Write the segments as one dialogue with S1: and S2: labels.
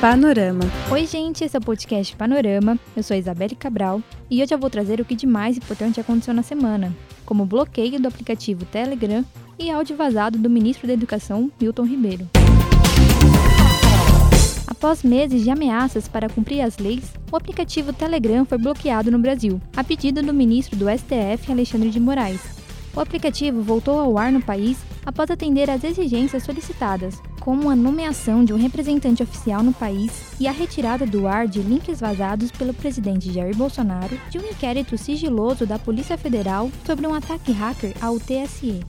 S1: Panorama.
S2: Oi, gente, esse é o podcast Panorama. Eu sou a Isabelle Cabral e hoje eu vou trazer o que de mais importante aconteceu na semana, como bloqueio do aplicativo Telegram e áudio vazado do ministro da Educação, Milton Ribeiro. Após meses de ameaças para cumprir as leis, o aplicativo Telegram foi bloqueado no Brasil, a pedido do ministro do STF, Alexandre de Moraes. O aplicativo voltou ao ar no país após atender às exigências solicitadas, como a nomeação de um representante oficial no país e a retirada do ar de links vazados pelo presidente Jair Bolsonaro de um inquérito sigiloso da Polícia Federal sobre um ataque hacker ao TSE.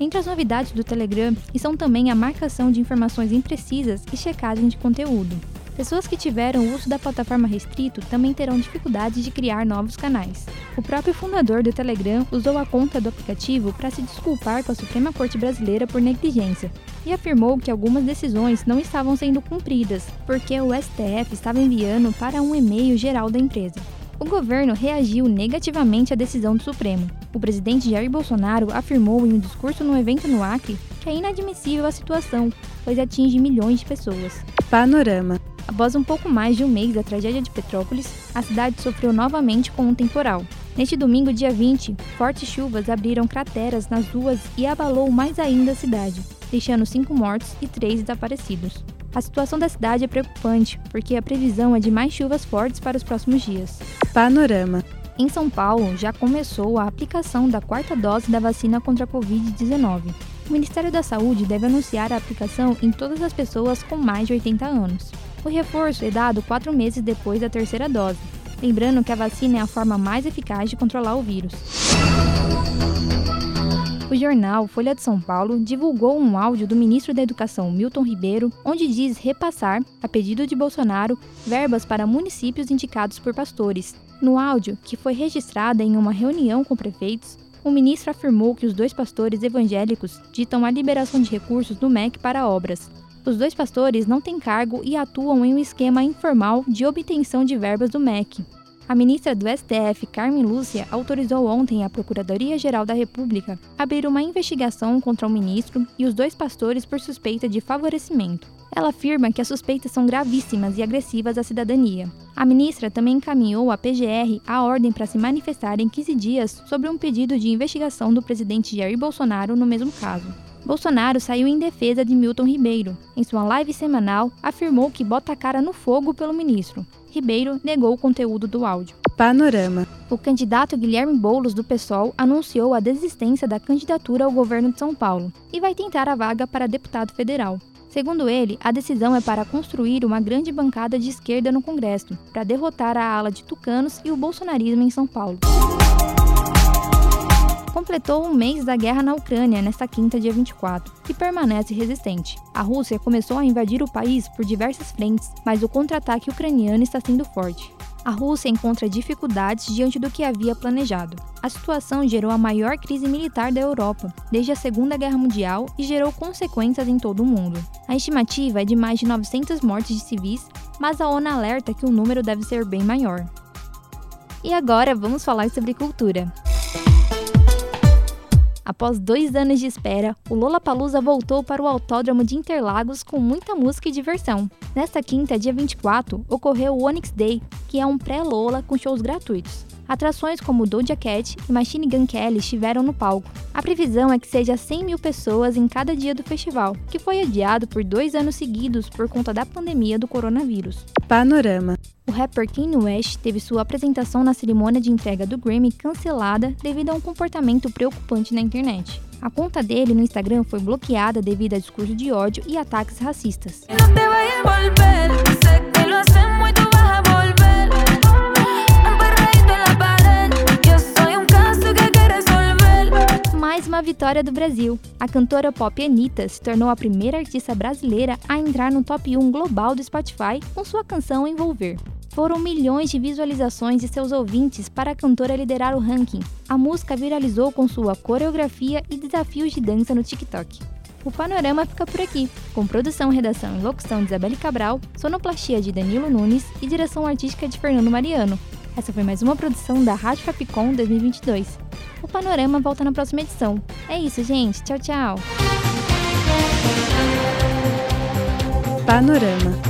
S2: Entre as novidades do Telegram estão também a marcação de informações imprecisas e checagem de conteúdo. Pessoas que tiveram uso da plataforma restrito também terão dificuldades de criar novos canais. O próprio fundador do Telegram usou a conta do aplicativo para se desculpar com a Suprema Corte Brasileira por negligência e afirmou que algumas decisões não estavam sendo cumpridas, porque o STF estava enviando para um e-mail geral da empresa. O governo reagiu negativamente à decisão do Supremo. O presidente Jair Bolsonaro afirmou em um discurso no evento no Acre que é inadmissível a situação, pois atinge milhões de pessoas.
S1: Panorama.
S2: Após um pouco mais de um mês da tragédia de Petrópolis, a cidade sofreu novamente com um temporal. Neste domingo, dia 20, fortes chuvas abriram crateras nas ruas e abalou mais ainda a cidade, deixando cinco mortos e três desaparecidos. A situação da cidade é preocupante, porque a previsão é de mais chuvas fortes para os próximos dias.
S1: Panorama.
S2: Em São Paulo, já começou a aplicação da quarta dose da vacina contra a Covid-19. O Ministério da Saúde deve anunciar a aplicação em todas as pessoas com mais de 80 anos. O reforço é dado quatro meses depois da terceira dose, lembrando que a vacina é a forma mais eficaz de controlar o vírus. O jornal Folha de São Paulo divulgou um áudio do ministro da Educação Milton Ribeiro, onde diz repassar, a pedido de Bolsonaro, verbas para municípios indicados por pastores. No áudio, que foi registrado em uma reunião com prefeitos, o ministro afirmou que os dois pastores evangélicos ditam a liberação de recursos do MEC para obras. Os dois pastores não têm cargo e atuam em um esquema informal de obtenção de verbas do MEC. A ministra do STF, Carmen Lúcia, autorizou ontem a Procuradoria-Geral da República abrir uma investigação contra o ministro e os dois pastores por suspeita de favorecimento. Ela afirma que as suspeitas são gravíssimas e agressivas à cidadania. A ministra também encaminhou à PGR a ordem para se manifestar em 15 dias sobre um pedido de investigação do presidente Jair Bolsonaro no mesmo caso. Bolsonaro saiu em defesa de Milton Ribeiro. Em sua live semanal, afirmou que bota a cara no fogo pelo ministro. Ribeiro negou o conteúdo do áudio.
S1: Panorama.
S2: O candidato Guilherme Boulos do PSOL anunciou a desistência da candidatura ao governo de São Paulo e vai tentar a vaga para deputado federal. Segundo ele, a decisão é para construir uma grande bancada de esquerda no Congresso, para derrotar a ala de tucanos e o bolsonarismo em São Paulo completou um mês da guerra na Ucrânia nesta quinta, dia 24, e permanece resistente. A Rússia começou a invadir o país por diversas frentes, mas o contra-ataque ucraniano está sendo forte. A Rússia encontra dificuldades diante do que havia planejado. A situação gerou a maior crise militar da Europa desde a Segunda Guerra Mundial e gerou consequências em todo o mundo. A estimativa é de mais de 900 mortes de civis, mas a ONU alerta que o número deve ser bem maior. E agora vamos falar sobre cultura. Após dois anos de espera, o Lollapalooza voltou para o Autódromo de Interlagos com muita música e diversão. Nesta quinta, dia 24, ocorreu o Onyx Day, que é um pré-Lola com shows gratuitos. Atrações como Doja Cat e Machine Gun Kelly estiveram no palco. A previsão é que seja 100 mil pessoas em cada dia do festival, que foi adiado por dois anos seguidos por conta da pandemia do coronavírus.
S1: Panorama.
S2: O rapper Kanye West teve sua apresentação na cerimônia de entrega do Grammy cancelada devido a um comportamento preocupante na internet. A conta dele no Instagram foi bloqueada devido a discurso de ódio e ataques racistas. mais uma vitória do Brasil. A cantora pop Anitta se tornou a primeira artista brasileira a entrar no top 1 global do Spotify com sua canção Envolver. Foram milhões de visualizações de seus ouvintes para a cantora liderar o ranking. A música viralizou com sua coreografia e desafios de dança no TikTok. O panorama fica por aqui, com produção, redação e locução de Isabelle Cabral, sonoplastia de Danilo Nunes e direção artística de Fernando Mariano. Essa foi mais uma produção da Rádio Fapcom 2022. O panorama volta na próxima edição. É isso, gente. Tchau, tchau.
S1: Panorama.